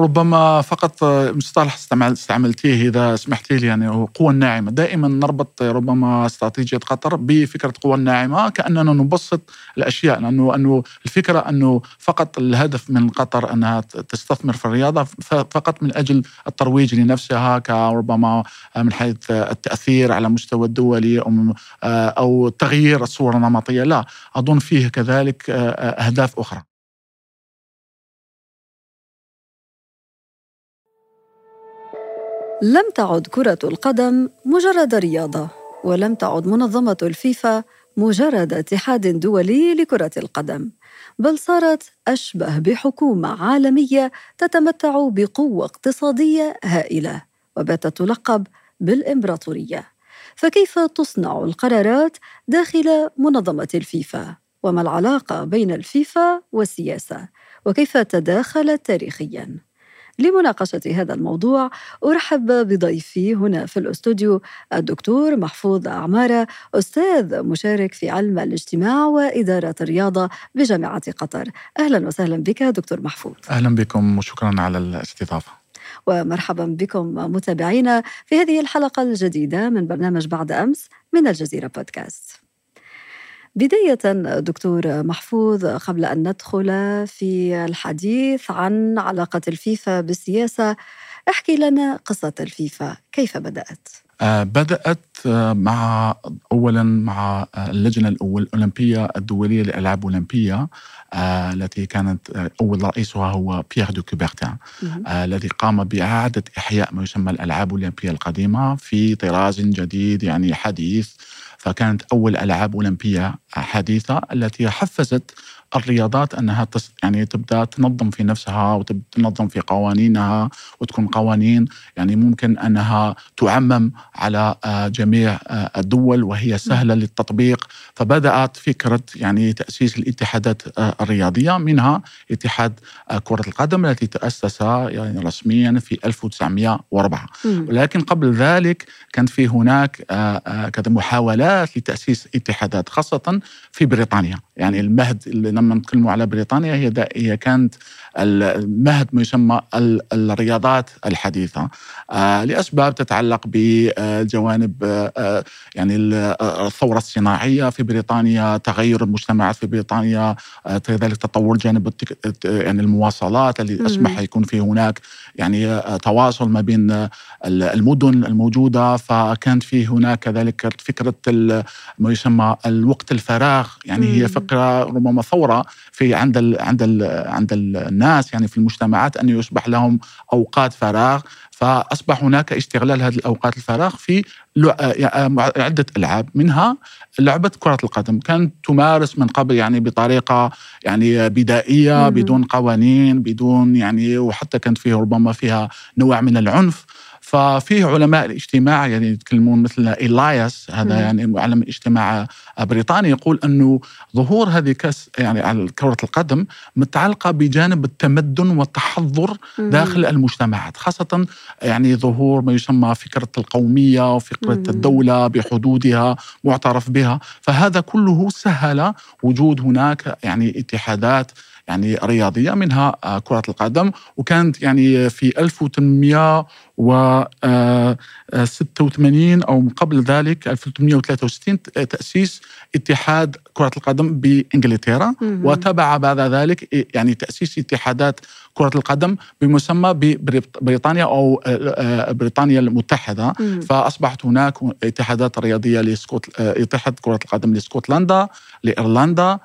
ربما فقط مصطلح استعملتيه إذا سمحتي لي يعني هو القوى الناعمه، دائما نربط ربما استراتيجية قطر بفكرة القوى الناعمه كأننا نبسط الأشياء لأنه أنه الفكرة أنه فقط الهدف من قطر أنها تستثمر في الرياضة فقط من أجل الترويج لنفسها كربما من حيث التأثير على مستوى الدولي أو أو تغيير الصورة النمطية، لا أظن فيه كذلك أهداف أخرى. لم تعد كرة القدم مجرد رياضة، ولم تعد منظمة الفيفا مجرد اتحاد دولي لكرة القدم، بل صارت أشبه بحكومة عالمية تتمتع بقوة اقتصادية هائلة، وباتت تلقب بالإمبراطورية. فكيف تصنع القرارات داخل منظمة الفيفا؟ وما العلاقة بين الفيفا والسياسة؟ وكيف تداخلت تاريخياً؟ لمناقشة هذا الموضوع أرحب بضيفي هنا في الأستوديو الدكتور محفوظ أعمارة أستاذ مشارك في علم الاجتماع وإدارة الرياضة بجامعة قطر. أهلا وسهلا بك دكتور محفوظ. أهلا بكم وشكرا على الاستضافة. ومرحبا بكم متابعينا في هذه الحلقة الجديدة من برنامج بعد أمس من الجزيرة بودكاست. بداية دكتور محفوظ قبل أن ندخل في الحديث عن علاقة الفيفا بالسياسة احكي لنا قصة الفيفا كيف بدأت؟ آه بدأت آه مع أولا مع اللجنة الأولمبية الدولية للألعاب الأولمبية آه التي كانت آه أول رئيسها هو بيير دو كوبرتان آه الذي قام بإعادة إحياء ما يسمى الألعاب الأولمبية القديمة في طراز جديد يعني حديث فكانت أول ألعاب أولمبية حديثة التي حفزت الرياضات أنها يعني تبدأ تنظم في نفسها وتنظم في قوانينها وتكون قوانين يعني ممكن أنها تعمم على آه، جميع آه، الدول وهي سهلة للتطبيق. فبدأت فكرة يعني تأسيس الاتحادات آه، الرياضية منها اتحاد كرة القدم التي تأسس يعني رسميا في 1904 ولكن قبل ذلك كان في هناك كذا محاولات لتأسيس اتحادات خاصة في بريطانيا. يعني المهد اللي لما نتكلموا على بريطانيا هي هي كانت المهد ما يسمى الرياضات الحديثة. آه، لأسباب تتعلق بالجوانب آه، آه، يعني الثورة الصناعية في بريطانيا، تغير المجتمعات في بريطانيا، كذلك تطور جانب يعني المواصلات اللي اسمح يكون في هناك يعني تواصل ما بين المدن الموجودة. فكانت في هناك كذلك فكرة ما يسمى الوقت الفراغ. يعني هي فكره ربما ثورة في عند ال عند ال عند الناس يعني في المجتمعات أن يصبح لهم أوقات فراغ. فأصبح هناك استغلال هذه الأوقات الفراغ في عدة ألعاب. منها لعبة كرة القدم. كانت تمارس من قبل يعني بطريقة يعني بدائية بدون قوانين بدون يعني وحتى كانت فيه ربما فيها نوع من العنف. ففيه علماء الاجتماع يعني يتكلمون مثل إلاياس هذا يعني علم الاجتماع بريطاني يقول أنه ظهور هذه كأس يعني على كرة القدم متعلقة بجانب التمدن والتحضر داخل المجتمعات خاصة يعني ظهور ما يسمى فكرة القومية وفكره الدولة بحدودها معترف بها فهذا كله سهل وجود هناك يعني اتحادات يعني رياضية منها آه، كرة القدم وكانت يعني في 1886 أو قبل ذلك 1863 تأسيس اتحاد كرة القدم بإنجلترا. وتبع بعد ذلك يعني تأسيس اتحادات كرة القدم بمسمى ببريطانيا أو آه، آه، بريطانيا المتحدة. فأصبحت هناك اتحادات رياضية لسكوت اتحاد كرة القدم لاسكتلندا لإيرلندا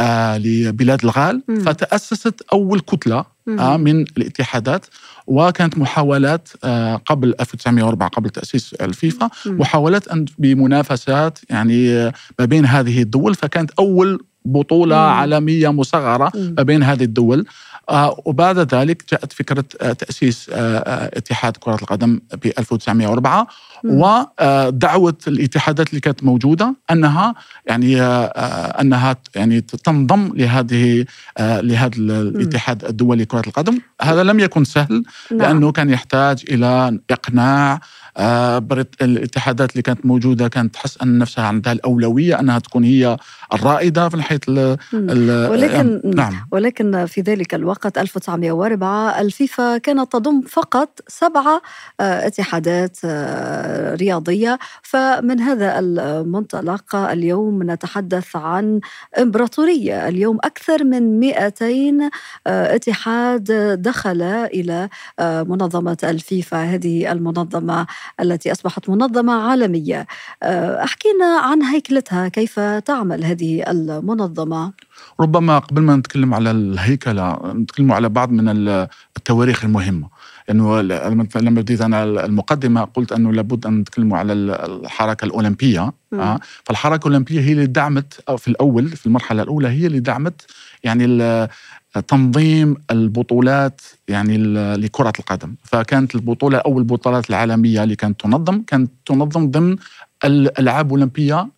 آه، لبلاد الغال فتأسست أول كتلة آه، من الاتحادات وكانت محاولات آه، قبل 1904 قبل تأسيس الفيفا محاولات أن بمنافسات يعني ما بين هذه الدول. فكانت أول بطولة عالمية مصغرة ما بين هذه الدول. آه، وبعد ذلك جاءت فكرة آه، تأسيس آه، اتحاد كرة القدم ب 1904 ودعوة الاتحادات اللي كانت موجودة أنها يعني أنها يعني تنضم لهذه لهذا الاتحاد الدولي لكرة القدم. هذا لم يكن سهل نعم. لأنه كان يحتاج إلى إقناع الاتحادات اللي كانت موجودة كانت تحس أن نفسها عندها الاولويه أنها تكون هي الرائدة في ناحيه ولكن نعم. ولكن في ذلك الوقت 1904 الفيفا كانت تضم فقط سبعه آه، اتحادات آه، رياضية. فمن هذا المنطلق اليوم نتحدث عن إمبراطورية. اليوم أكثر من 200 اتحاد دخل إلى منظمة الفيفا. هذه المنظمة التي أصبحت منظمة عالمية. أحكينا عن هيكلتها. كيف تعمل هذه المنظمة؟ ربما قبل ما نتكلم على الهيكلة نتكلم على بعض من التواريخ المهمة. إنه لما بديت أنا المقدمة قلت إنه لابد أن نتكلم على الحركة الأولمبية آه؟ فالحركة الأولمبية هي اللي دعمت في الأول في المرحلة الأولى هي اللي دعمت يعني تنظيم البطولات يعني لكرة القدم. فكانت البطولة أول البطولات العالمية اللي كانت تنظم كانت تنظم ضمن الألعاب الأولمبية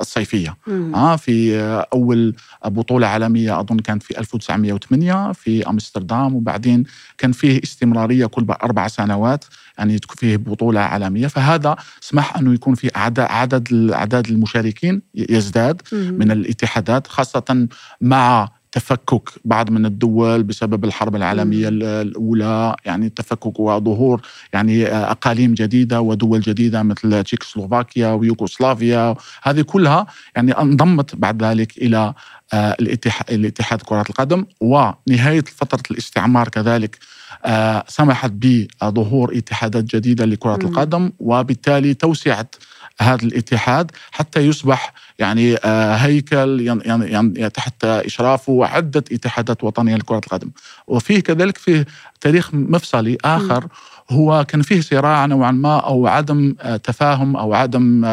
الصيفية. آه في أول بطولة عالمية أظن كانت في 1908 في أمستردام وبعدين كان فيه استمرارية كل أربع سنوات يعني فيه بطولة عالمية. فهذا سمح أنه يكون في عدد عدد المشاركين يزداد من الاتحادات خاصة مع تفكك بعض من الدول بسبب الحرب العالمية الأولى. يعني تفكك وظهور يعني أقاليم جديدة ودول جديدة مثل تشيكوسلوفاكيا ويوغوسلافيا. هذه كلها يعني انضمت بعد ذلك إلى آه، الاتحاد الاتحاد كرة القدم. ونهاية فترة الاستعمار كذلك آه، سمحت بظهور اتحادات جديدة لكرة القدم. وبالتالي توسعت هذا الاتحاد حتى يصبح يعني آه، هيكل يعني تحت إشرافه عده اتحادات وطنية لكرة القدم. وفيه كذلك فيه تاريخ مفصلي آخر هو كان فيه صراع نوعا ما أو عدم آه، تفاهم أو عدم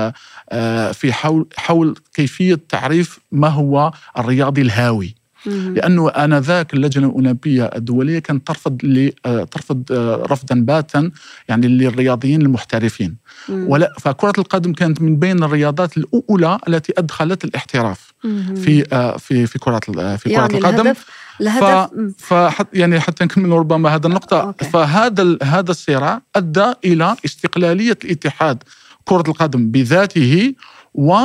آه، في حول حول كيفية تعريف ما هو الرياضي الهاوي. لأنه انذاك اللجنة الأولمبية الدولية كانت ترفض ترفض رفضا باتا يعني للرياضيين المحترفين. ولا فكرة القدم كانت من بين الرياضات الأولى التي أدخلت الاحتراف في آه، في في كرة في كرة يعني القدم. الهدف الهدف ف يعني حتى نكمل ربما هذا النقطة. أوكي. فهذا هذا الصراع أدى إلى استقلالية الاتحاد كرة القدم بذاته و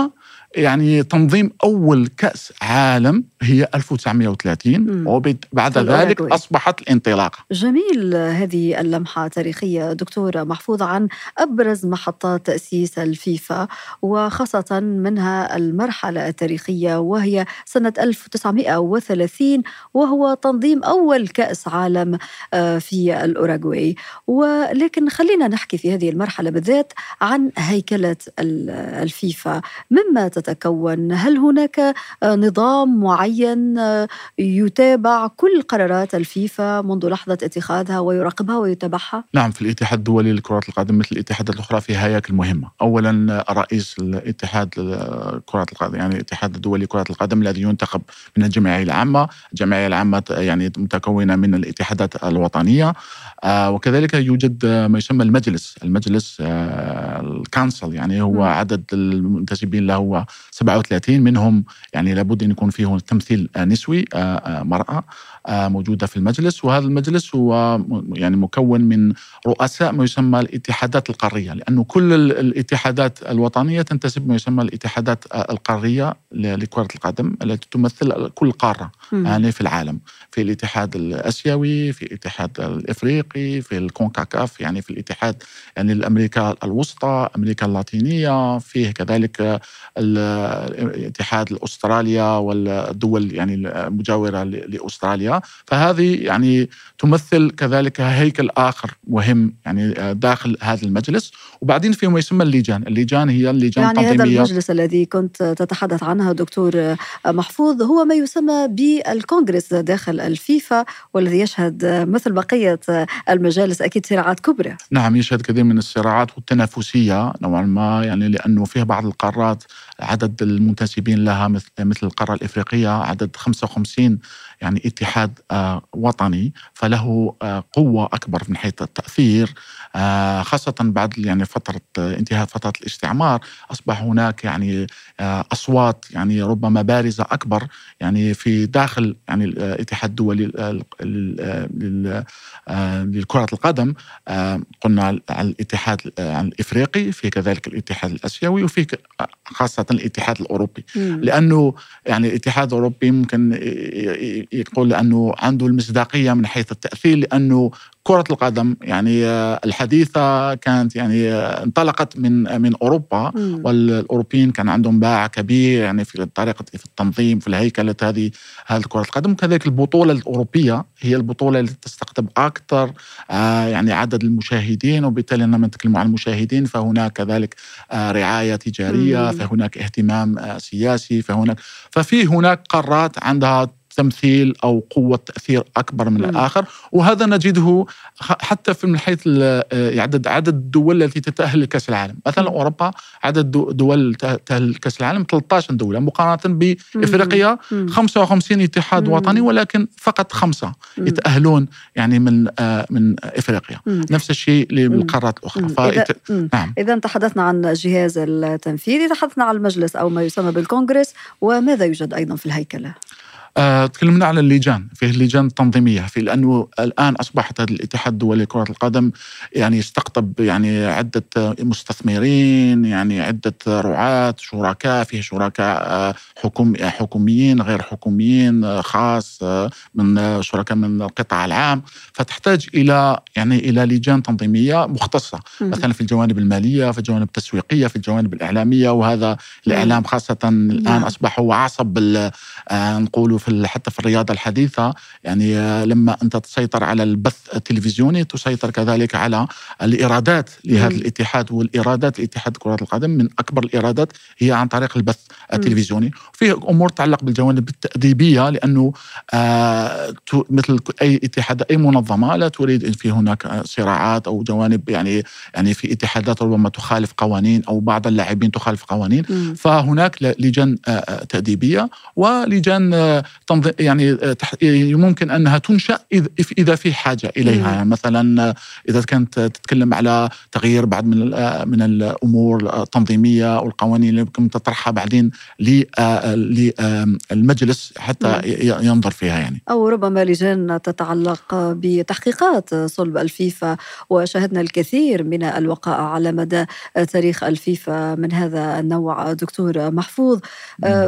يعني تنظيم أول كأس عالم هي 1930 وبعد ذلك أصبحت الانطلاقة. جميل. هذه اللمحة التاريخية دكتور محفوظ عن أبرز محطات تأسيس الفيفا وخاصة منها المرحلة التاريخية وهي سنة 1930 وهو تنظيم أول كأس عالم آه، في الأوراغواي ولكن خلينا نحكي في هذه المرحلة بالذات عن هيكلة الفيفا. مما تتكون. هل هناك آه، نظام معين آه، يتابع كل قرارات الفيفا منذ لحظة اتخاذها ويراقبها ويتابعها؟ نعم في الاتحاد الدولي لكرة القدم مثل الاتحادات الأخرى في هياكل مهمة. أولا رئيس الاتحاد كرة القدم يعني الاتحاد الدولي لكرة القدم الذي ينتخب من الجمعية العامة. الجمعية العامة يعني متكونة من الاتحادات الوطنية. آه، وكذلك يوجد ما يسمى المجلس. المجلس الكانسل يعني هو عدد المنتسبين له هو 37 منهم يعني لابد أن يكون فيه تمثيل نسوي آه، آه، مرأة. موجودة في المجلس وهذا المجلس هو يعني مكون من رؤساء ما يسمى الاتحادات القارية لأنه كل الاتحادات الوطنية تنتسب ما يسمى الاتحادات القارية لكرة القدم التي تمثل كل قارة يعني في العالم في الاتحاد الآسيوي في الاتحاد الإفريقي في الكونكاكاف يعني في الاتحاد يعني الأمريكا الوسطى أمريكا اللاتينية فيه كذلك الاتحاد الاستراليا والدول يعني المجاورة لأستراليا. فهذه يعني تمثل كذلك هيكل آخر مهم يعني داخل هذا المجلس. وبعدين في ما يسمى اللجان اللجان هي اللجان يعني هذا المجلس الذي كنت تتحدث عنها دكتور محفوظ هو ما يسمى بالكونغرس داخل الفيفا والذي يشهد مثل بقية المجالس أكيد صراعات كبرى. نعم يشهد كثير من الصراعات والتنافسية نوعا ما يعني لأنه فيه بعض القارات عدد المنتسبين لها مثل مثل القارة الإفريقية عدد 55 يعني اتحاد وطني فله قوة أكبر من حيث التأثير خاصة بعد يعني فترة انتهاء فترة الاستعمار أصبح هناك يعني أصوات يعني ربما بارزة أكبر يعني في داخل يعني الاتحاد الدولي لكرة القدم قلنا على الاتحاد الإفريقي في كذلك الاتحاد الآسيوي وفي خاصة الاتحاد الأوروبي مم. لأنه يعني الاتحاد الأوروبي ممكن يقول انه عنده المصداقية من حيث التأثير لأنه كرة القدم يعني الحديثة كانت يعني انطلقت من من أوروبا مم. والأوروبيين كان عندهم باع كبير يعني في طريقة في التنظيم في الهيكلة هذه هذه كرة القدم وكذلك البطولة الأوروبية هي البطولة اللي تستقطب أكثر آه يعني عدد المشاهدين وبالتالي لما نتكلم عن المشاهدين فهناك كذلك آه رعاية تجارية مم. فهناك اهتمام آه سياسي فهناك ففي هناك قارات عندها تمثيل أو قوة تأثير أكبر من. الآخر. وهذا نجده حتى في من حيث آه، عدد عدد الدول التي تتأهل لكأس العالم. مثلا. أوروبا عدد دول تأهل لكأس العالم 13 دولة مقارنة بافريقيا 55 اتحاد. وطني ولكن فقط خمسة. يتأهلون يعني من آه، من إفريقيا. نفس الشيء للقارات الأخرى. إذا, نعم. إذا تحدثنا عن الجهاز التنفيذي تحدثنا عن المجلس أو ما يسمى بالكونغرس وماذا يوجد أيضا في الهيكلة؟ تكلمنا عن اللجان فيه اللجان التنظيمية في لأنه الآن أصبحت هذا الاتحاد الدولي لكرة القدم يعني يستقطب يعني عدة مستثمرين يعني عدة رعاة شركاء فيه شركاء آه، حكوم حكوميين غير حكوميين آه، خاص من شركاء من القطاع العام. فتحتاج إلى يعني إلى لجان تنظيمية مختصة. مثلا في الجوانب المالية في الجوانب التسويقية في الجوانب الإعلامية وهذا الإعلام خاصة الآن نعم. أصبح هو عصب نقولوا في حتى في الرياضه الحديثة يعني آه، لما أنت تسيطر على البث التلفزيوني تسيطر كذلك على الإيرادات لهذا الاتحاد والإيرادات الاتحاد كرة القدم من أكبر الإيرادات هي عن طريق البث التلفزيوني. في أمور تتعلق بالجوانب التأديبية لأنه آه مثل أي اتحاد أي منظمة لا تريد إن في هناك صراعات أو جوانب يعني يعني في اتحادات ربما تخالف قوانين أو بعض اللاعبين تخالف قوانين. م. فهناك لجان آه, آه، تأديبية ولجان آه، يعني آه، ممكن أنها تنشأ إذا في حاجة إليها. يعني مثلا إذا كانت تتكلم على تغيير بعض من من الأمور التنظيمية والقوانين اللي ممكن تطرحها بعدين للمجلس حتى ينظر فيها يعني. أو ربما لجان تتعلق بتحقيقات صلب الفيفا. وشاهدنا الكثير من الوقائع على مدى تاريخ الفيفا من هذا النوع دكتور محفوظ.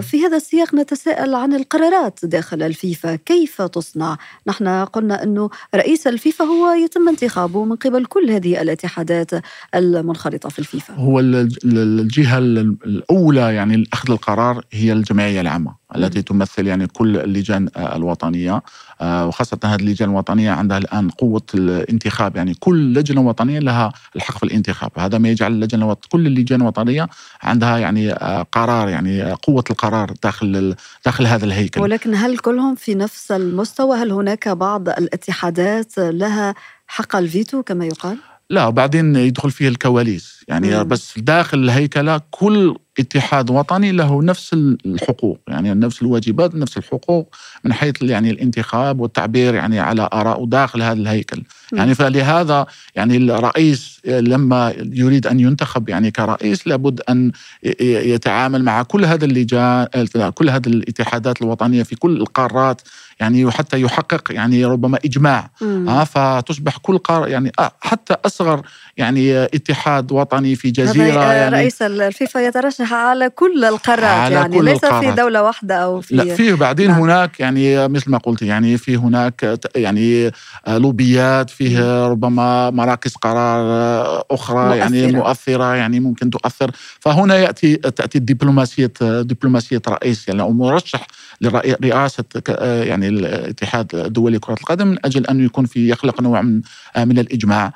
في هذا السياق نتساءل عن القرارات داخل الفيفا كيف تصنع؟ نحن قلنا أنه رئيس الفيفا هو يتم انتخابه من قبل كل هذه الاتحادات المنخرطة في الفيفا هو الجهة الأولى يعني أخذ القرار هي الجمعية العامة التي تمثل يعني كل اللجان الوطنية. آه، وخاصة هذه اللجان الوطنية عندها الآن قوة الانتخاب. يعني كل لجنة وطنية لها الحق في الانتخاب. هذا ما يجعل اللجنة الوط... كل اللجان الوطنية عندها يعني آه، قرار يعني قوة القرار داخل داخل هذا الهيكل. ولكن هل كلهم في نفس المستوى؟ هل هناك بعض الاتحادات لها حق الفيتو كما يقال؟ لا وبعدين يدخل فيه الكواليس. يعني مم. بس داخل الهيكلة كل اتحاد وطني له نفس الحقوق يعني نفس الواجبات نفس الحقوق من حيث يعني الانتخاب والتعبير يعني على آراء داخل هذا الهيكل. يعني فلهذا يعني الرئيس لما يريد أن ينتخب يعني كرئيس لابد أن يتعامل مع كل هذا اللجان كل هذه الاتحادات الوطنية في كل القارات يعني وحتى يحقق يعني ربما إجماع آه فتصبح كل قار يعني آه حتى أصغر يعني اتحاد وطني في جزيرة يعني رئيس الفيفا يترشح على كل القارات على يعني كل ليس القارات. في دولة واحدة أو في لا فيه بعدين نعم. هناك يعني مثل ما قلت يعني في هناك يعني لوبيات فيه ربما مراكز قرار أخرى مؤثرة. يعني مؤثرة يعني ممكن تؤثر فهنا يأتي تأتي الدبلوماسيه دبلوماسية رئيس يعني أو مرشح لرئاسه يعني الاتحاد الدولي لكره القدم من أجل أن يكون في يخلق نوع من من الإجماع.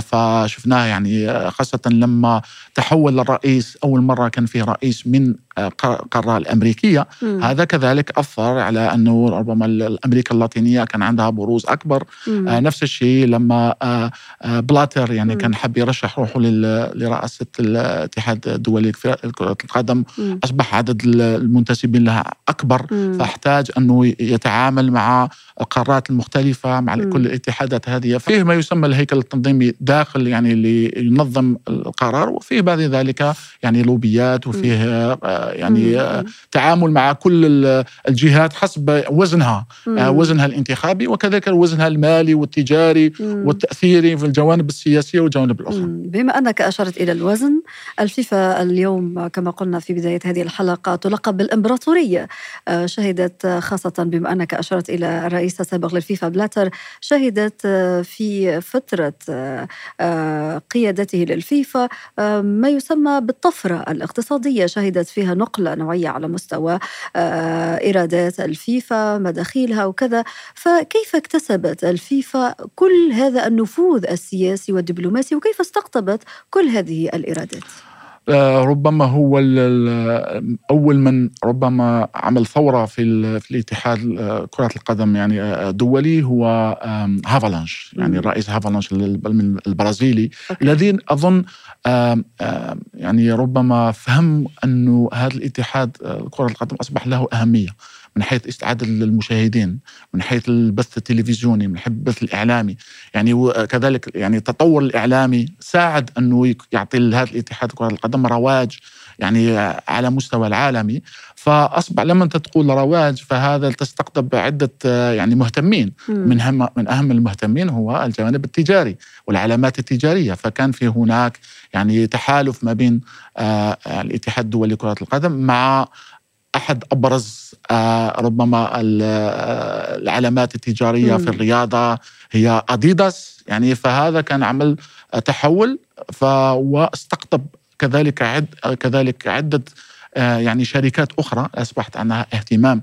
فشفناه يعني خاصة لما تحول الرئيس أول مرة كان فيه رئيس من القاره الأمريكية مم. هذا كذلك أثر على انه ربما الأمريكا اللاتينية كان عندها بروز أكبر آه نفس الشيء لما آه آه بلاتر يعني مم. كان حب يرشح روحه لرئاسه الاتحاد الدولي لكرة القدم. أصبح عدد المنتسبين لها أكبر مم. فاحتاج أنه يتعامل مع القارات المختلفة مع مم. كل الاتحادات هذه فيه ما يسمى الهيكل التنظيمي داخل يعني اللي ينظم القرار وفيه بعد ذلك يعني لوبيات وفيه آه، يعني آه، مم. تعامل مع كل ال- الجهات حسب وزنها مم. آه، وزنها الانتخابي وكذلك وزنها المالي والتجاري مم. والتأثيري في الجوانب السياسية والجوانب الأخرى مم. بما أنك أشرت إلى الوزن الفيفا اليوم كما قلنا في بداية هذه الحلقة تلقب بالإمبراطورية آه، شهدت خاصة بما أنك أشرت إلى الرئيس السابق للفيفا بلاتر شهدت في فترة قيادته للفيفا ما يسمى بالطفرة الاقتصادية شهدت فيها نقلة نوعية على مستوى آه، إيرادات الفيفا مداخيلها وكذا فكيف اكتسبت الفيفا كل هذا النفوذ السياسي والدبلوماسي وكيف استقطبت كل هذه الإيرادات؟ آه، ربما هو أول من ربما عمل ثورة في في الاتحاد آه، كرة القدم يعني آه، دولي هو هافالانش يعني مم. الرئيس هافالانش ال- البرازيلي. الذين أظن يعني ربما فهم أنه هذا الاتحاد آه، كرة القدم أصبح له أهمية من حيث استعاده المشاهدين من حيث البث التلفزيوني من حيث البث الإعلامي. يعني وكذلك يعني التطور الإعلامي ساعد أنه يك- يعطي هذا الاتحاد كرة القدم رواج يعني على مستوى العالمي. فأصبح لما أنت تقول رواج فهذا تستقطب عدة يعني مهتمين. من هم من أهم المهتمين هو الجانب التجاري والعلامات التجارية. فكان في هناك يعني تحالف ما بين آه، الاتحاد الدولي لكرة القدم مع أحد أبرز آه، ربما آه، العلامات التجارية مم. في الرياضة هي اديداس يعني فهذا كان عمل آه، تحول واستقطب كذلك عد كذلك عدة يعني شركات أخرى أصبحت عندها اهتمام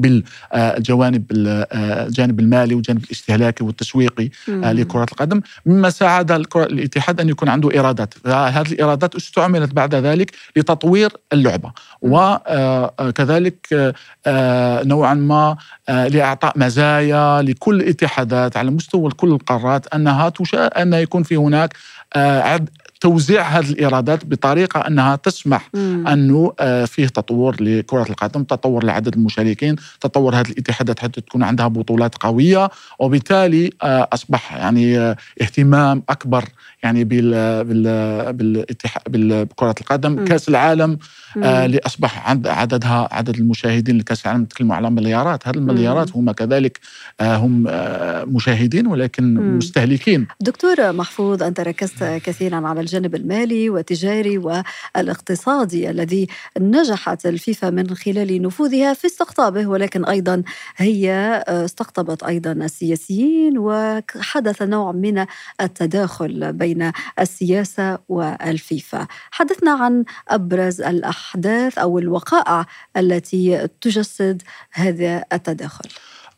بالجوانب الجانب المالي والجانب الاستهلاكي والتسويقي. آه، لكرة القدم. مما ساعد الاتحاد أن يكون عنده إيرادات. هذه الإيرادات استعملت بعد ذلك لتطوير اللعبة. وكذلك نوعا ما آه، لإعطاء مزايا لكل الاتحادات على مستوى كل القارات أنها تشاء أن يكون في هناك آه، توزيع هذه الإيرادات بطريقة أنها تسمح مم. أنه آه، فيه تطور لكرة القدم، تطور لعدد المشاركين، تطور هذه الاتحادات حتى تكون عندها بطولات قوية وبالتالي آه، أصبح يعني آه، اهتمام أكبر يعني بال بال بالاتحاد بكرة القدم،. كأس العالم آه،. اللي أصبح عند عددها عدد المشاهدين لكأس العالم نتكلم على مليارات، هذه المليارات هم كذلك آه، هم آه، مشاهدين ولكن. مستهلكين دكتور محفوظ أنت ركزت كثيرا على الجانب المالي والتجاري والاقتصادي الذي نجحت الفيفا من خلال نفوذها في استقطابه ولكن أيضا هي استقطبت أيضا السياسيين وحدث نوع من التداخل بين السياسة والفيفا. حدثنا عن أبرز الأحداث أو الوقائع التي تجسد هذا التداخل.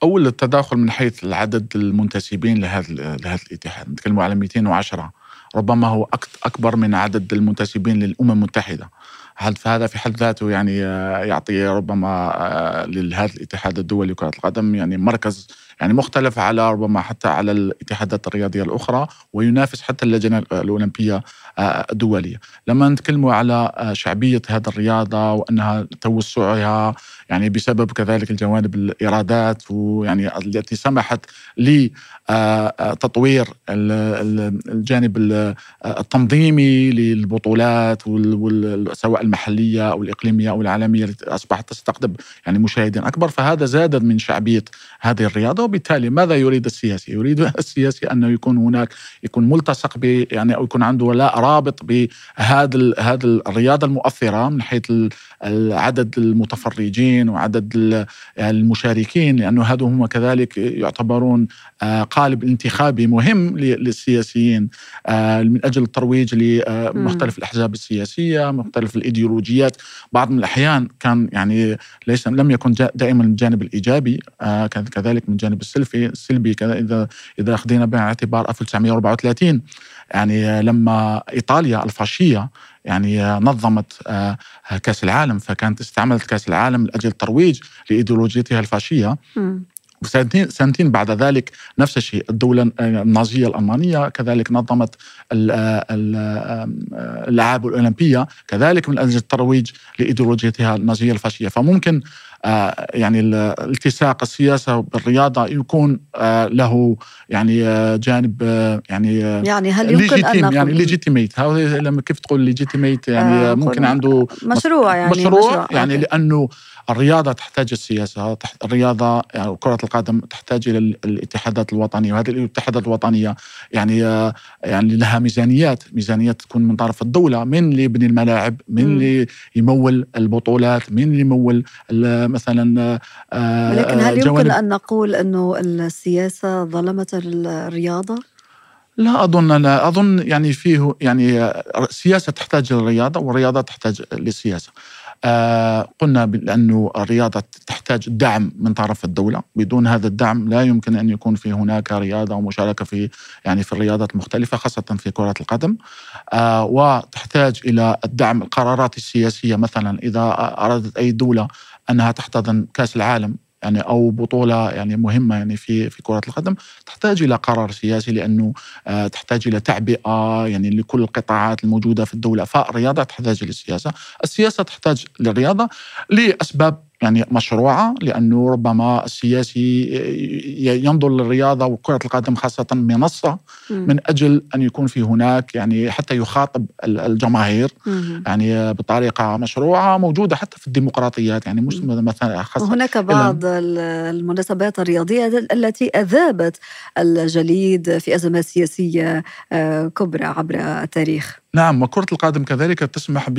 أول التداخل من حيث العدد المنتسبين لهذا لهذا الاتحاد نتكلم على 210 ربما هو أك- أكبر من عدد المنتسبين للأمم المتحدة. هل فهذا في حد ذاته يعني آه، يعطي ربما آه، لهذا الاتحاد الدولي لكرة القدم يعني مركز يعني مختلف على ربما حتى على الاتحادات الرياضية الأخرى وينافس حتى اللجنة الأولمبية آه، الدولية. لما نتكلم على آه، شعبية هذه الرياضة وأنها توسعها يعني بسبب كذلك الجوانب الإيرادات ويعني التي سمحت لتطوير الجانب ال- التنظيمي للبطولات سواء المحلية أو الإقليمية أو العالمية التي أصبحت تستقطب يعني مشاهدين أكبر فهذا زاد من شعبية هذه الرياضة وبالتالي ماذا يريد السياسي؟ يريد السياسي أنه يكون هناك يكون ملتصق ب يعني أو يكون عنده ولاء رابط بهذا هذا الرياضة المؤثرة من حيث عدد المتفرجين وعدد ال- المشاركين لأنه هذا هم كذلك يعتبرون آه، قالب انتخابي مهم للسياسيين آه، من أجل الترويج لمختلف الأحزاب السياسية، مختلف الإيديولوجيات، بعض من الأحيان كان يعني ليس لم يكن دائما الجانب الإيجابي آه، كان كذلك من الجانب السلبي السلبي كذا إذا إذا اخذنا بعين الاعتبار 1934 يعني آه، لما إيطاليا الفاشية يعني آه، نظمت آه، كأس العالم فكانت استعملت كأس العالم من أجل الترويج لإيديولوجيتها الفاشية. وسنتين سنتين بعد ذلك نفس الشيء الدولة النازية الألمانية كذلك نظمت ال- ال- الألعاب الأولمبية كذلك من أجل الترويج لإيديولوجيتها النازية الفاشية فممكن يعني الالتصاق السياسة بالرياضة يكون له يعني جانب يعني يعني هل يمكن أن نقول يعني legitimate لما كيف تقول legitimate يعني ممكن عنده مشروع يعني مشروع, مشروع. يعني لأنه الرياضة تحتاج السياسة الرياضة يعني كرة القدم تحتاج إلى الاتحادات الوطنية وهذه الاتحادات الوطنية يعني يعني لها ميزانيات ميزانيات تكون من طرف الدولة من اللي يبني الملاعب من اللي يمول البطولات من اللي يمول مثلا آه، لكن هل يمكن أن نقول أنه السياسة ظلمت الرياضة؟ لا أظن لا أظن يعني فيه يعني السياسة تحتاج للرياضة والرياضة تحتاج للسياسة. آه قلنا بأنه الرياضة تحتاج دعم من طرف الدولة. بدون هذا الدعم لا يمكن أن يكون في هناك رياضة ومشاركة في يعني في الرياضات المختلفة خاصة في كرة القدم. آه وتحتاج إلى الدعم القرارات السياسية مثلا إذا أرادت أي دولة أنها تحتضن كأس العالم يعني أو بطولة يعني مهمة يعني في في كرة القدم تحتاج إلى قرار سياسي لأنه آه، تحتاج إلى تعبئة يعني لكل القطاعات الموجودة في الدولة فالرياضة تحتاج للسياسه، السياسة تحتاج للرياضة لأسباب يعني مشروعة لأنه ربما السياسي ينظر للرياضة وكرة القدم خاصة منصة من أجل أن يكون في هناك يعني حتى يخاطب الجماهير. يعني بطريقة مشروعة موجودة حتى في الديمقراطيات يعني مش مثلا خاصة هناك بعض المناسبات الرياضية التي أذابت الجليد في أزمات سياسية آه، كبرى عبر التاريخ. نعم وكرة القدم كذلك تسمح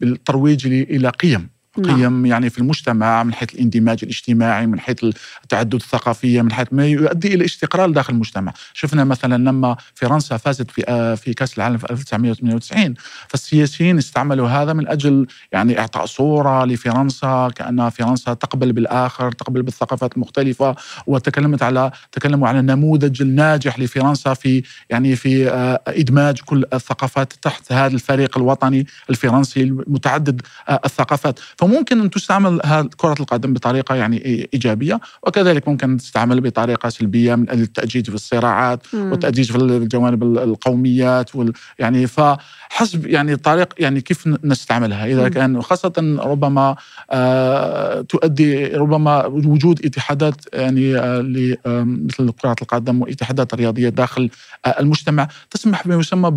بالترويج إلى قيم. نعم. قيم يعني في المجتمع من حيث الاندماج الاجتماعي من حيث التعدد الثقافية من حيث ما يؤدي إلى استقرار داخل المجتمع شفنا مثلا لما فرنسا فازت في آه، في كأس العالم في 1998 فالسياسيين استعملوا هذا من أجل يعني إعطاء صورة لفرنسا كأن فرنسا تقبل بالآخر تقبل بالثقافات المختلفة وتكلمت على تكلموا على النموذج الناجح لفرنسا في يعني في آه، إدماج كل الثقافات تحت هذا الفريق الوطني الفرنسي المتعدد آه، الثقافات فممكن أن تستعمل كرة القدم بطريقة يعني إيجابية وكذلك ممكن تستعمل بطريقة سلبية من أجل التأجيج في الصراعات والتأجيج في الجوانب القوميات وال يعني فحسب يعني طريق يعني كيف نستعملها. إذا كان خاصة ربما آه تؤدي ربما وجود اتحادات يعني آه مثل كرة القدم واتحادات رياضية داخل آه المجتمع تسمح بما يسمى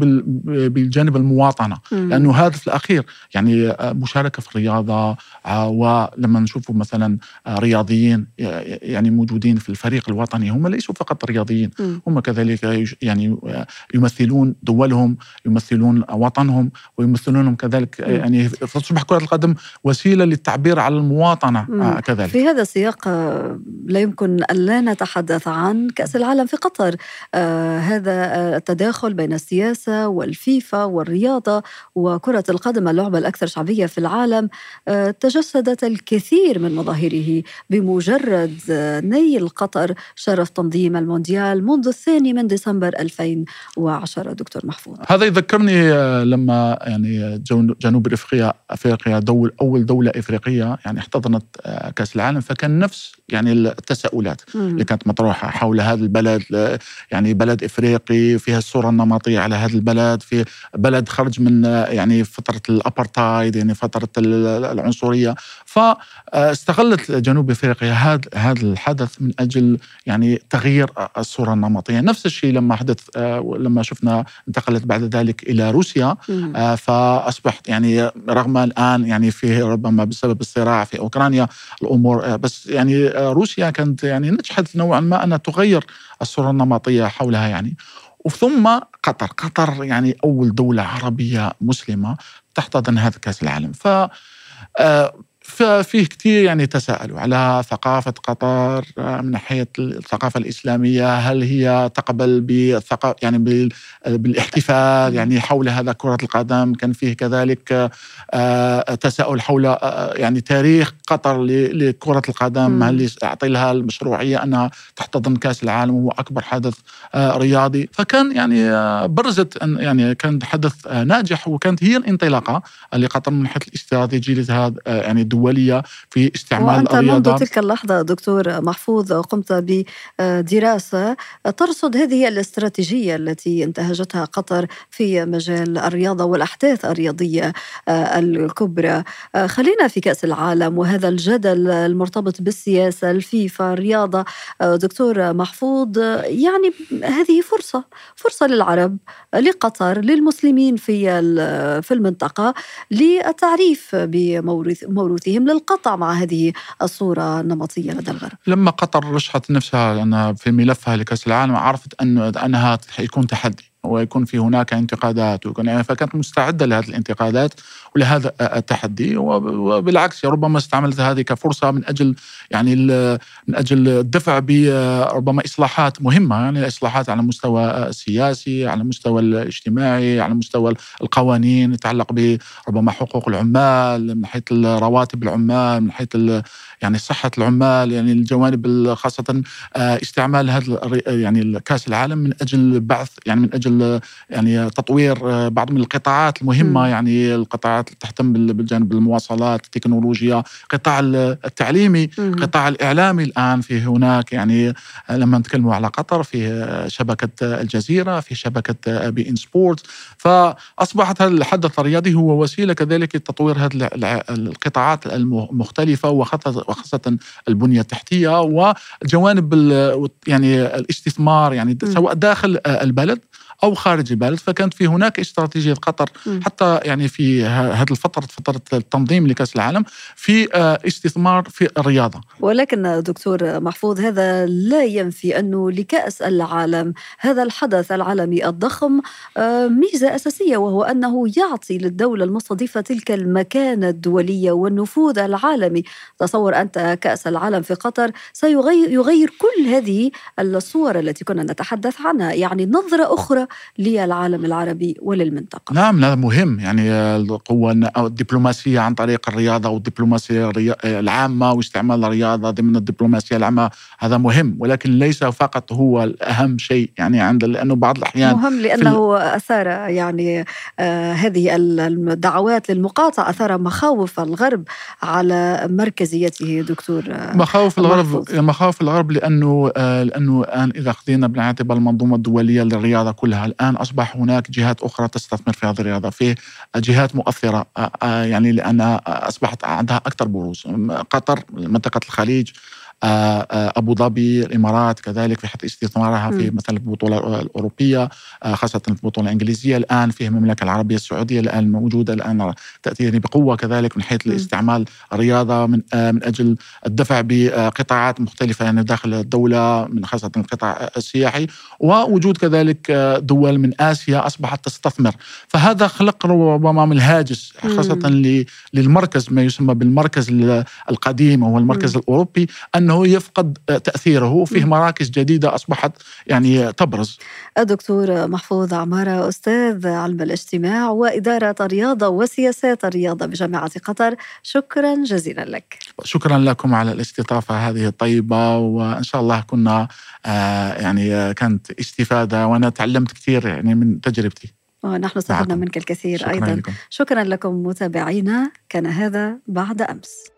بالجانب المواطنة. لأنه هذا في الأخير يعني مشاركة في الرياضة آه، ولما نشوف مثلا آه، رياضيين يعني موجودين في الفريق الوطني هم ليسوا فقط رياضيين هم كذلك يعني يمثلون دولهم يمثلون وطنهم ويمثلونهم كذلك يعني فتصبح كرة القدم وسيلة للتعبير على المواطنة آه، كذلك. في هذا السياق لا يمكن أن لا نتحدث عن كأس العالم في قطر. آه هذا التداخل بين السياسة والفيفا والرياضة وكرة القدم اللعبة الأكثر شعبية في العالم. آه تجسدت الكثير من مظاهره بمجرد نيل قطر شرف تنظيم المونديال منذ الثاني من ديسمبر 2010 دكتور محفوظ. هذا يذكرني آه، لما يعني جنوب إفريقيا أفريقيا دول أول دولة إفريقية يعني احتضنت آه، كأس العالم فكان نفس يعني التساؤلات اللي كانت مطروحة حول هذا البلد يعني بلد إفريقي فيها الصورة النمطية على هذا البلد في بلد خرج من آه، يعني فترة الأبرتايد يعني فترة العنصريه فاستغلت جنوب إفريقيا هذا هذا الحدث من أجل يعني تغيير الصورة النمطية. نفس الشيء لما حدث آه، لما شفنا انتقلت بعد ذلك إلى روسيا آه، فأصبحت يعني رغم الآن يعني فيه ربما بسبب الصراع في أوكرانيا الأمور آه، بس يعني روسيا كانت يعني نجحت نوعا ما انها تغير الصورة النمطية حولها يعني. وثم قطر. قطر يعني أول دولة عربية مسلمة تحتضن هذا كأس العالم. ف آه، ففيه كثير يعني تساءلوا على ثقافة قطر آه، من ناحية الثقافة الإسلامية هل هي تقبل بالثقافة يعني بالاحتفال؟ يعني حول هذا كرة القدم كان فيه كذلك آه، تساؤل حول يعني تاريخ قطر لكرة القدم. هل يعطي لها المشروعية أنها تحتضن كأس العالم وهو أكبر حدث رياضي؟ فكان يعني برزت يعني كان حدث ناجح وكانت هي الانطلاقة لقطر من ناحية الاستراتيجية يعني الدول الدوليه في استعمال وأنت الرياضة. منذ تلك اللحظة دكتور محفوظ قمت بدراسة ترصد هذه الاستراتيجية التي انتهجتها قطر في مجال الرياضة والأحداث الرياضية الكبرى. خلينا في كأس العالم وهذا الجدل المرتبط بالسياسة الفيفا الرياضة. دكتور محفوظ يعني هذه فرصة فرصة للعرب لقطر للمسلمين في في المنطقة للتعريف بموروثهم للقطع مع هذه الصورة النمطية لدى الغرب. لما قطر رشحت نفسها أنها في ملفها لكأس العالم عرفت أنه أنها يكون تحدي. ويكون في هناك انتقادات. ويكون فكانت مستعدة لهذه الانتقادات ولهذا التحدي. وبالعكس ربما استعملت هذه كفرصة من أجل يعني من أجل الدفع بربما إصلاحات مهمة يعني إصلاحات على المستوى السياسي على المستوى الاجتماعي على مستوى القوانين يتعلق بربما حقوق العمال من حيث رواتب العمال من حيث يعني صحة العمال يعني الجوانب خاصة استعمال هذا يعني كأس العالم من أجل بعث يعني من أجل يعني تطوير آه، بعض من القطاعات المهمة م. يعني القطاعات اللي تهتم بالجانب المواصلات التكنولوجيا قطاع التعليمي م. قطاع الإعلامي الآن في هناك يعني آه، لما نتكلموا على قطر في آه، شبكة الجزيرة في شبكة بي إن سبورت فأصبحت هذا الحدث الرياضي هو وسيلة كذلك لتطوير هذه القطاعات المختلفه وخاصة البنية التحتية وجوانب يعني الاستثمار يعني سواء داخل البلد أو خارج البلد فكانت في هناك استراتيجية قطر. حتى يعني في هذه الفترة فترة التنظيم لكأس العالم في آه، استثمار في الرياضة. ولكن دكتور محفوظ هذا لا ينفي أنه لكأس العالم هذا الحدث العالمي الضخم آه، ميزة أساسية وهو أنه يعطي للدولة المستضيفة تلك المكانة الدولية والنفوذ العالمي. تصور أنت كأس العالم في قطر سيغير يغير كل هذه الصور التي كنا نتحدث عنها. يعني نظرة أخرى للعالم العربي وللمنطقة. نعم هذا مهم. يعني القوة الدبلوماسية عن طريق الرياضة والدبلوماسية العامة واستعمال الرياضة ضمن الدبلوماسية العامة هذا مهم. ولكن ليس فقط هو الأهم شيء يعني عند لأنه بعض الأحيان مهم لأنه أثار يعني آه هذه الدعوات للمقاطعة أثار مخاوف الغرب على مركزيته دكتور آه مخاوف الغرب مخاوف الغرب لأنه آه لأنه الآن إذا أخذنا بنعتبر المنظومة الدولية للرياضة كلها الآن أصبح هناك جهات أخرى تستثمر في هذه الرياضة في جهات مؤثرة آه، آه، يعني لأنها أصبحت عندها أكثر بروز. قطر منطقة الخليج أبو ظبي الإمارات كذلك في حيث استثمارها في مثلا البطوله الاوروبيه آه، خاصة البطولة الإنجليزية. الآن في المملكة العربية السعودية الآن موجودة. الآن تاتي بقوة كذلك من حيث الاستعمال الرياضة من من أجل الدفع بقطاعات مختلفة يعني داخل الدولة من خاصة القطاع السياحي. ووجود كذلك دول من آسيا أصبحت تستثمر. فهذا خلق ربما من الهاجس خاصه للمركز ما يسمى بالمركز القديم وهو المركز الأوروبي أن أنه يفقد تأثيره وفيه مراكز جديدة أصبحت يعني تبرز. الدكتور محفوظ عمارة أستاذ علم الاجتماع وإدارة الرياضة وسياسات الرياضة بجامعة قطر، شكرا جزيلا لك. شكرا لكم على الاستضافة هذه الطيبة وإن شاء الله كنا آه يعني كانت استفادة وأنا تعلمت كثير يعني من تجربتي. ونحن استفدنا منك الكثير شكرا أيضا لكم. شكرا لكم متابعينا كان هذا بعد أمس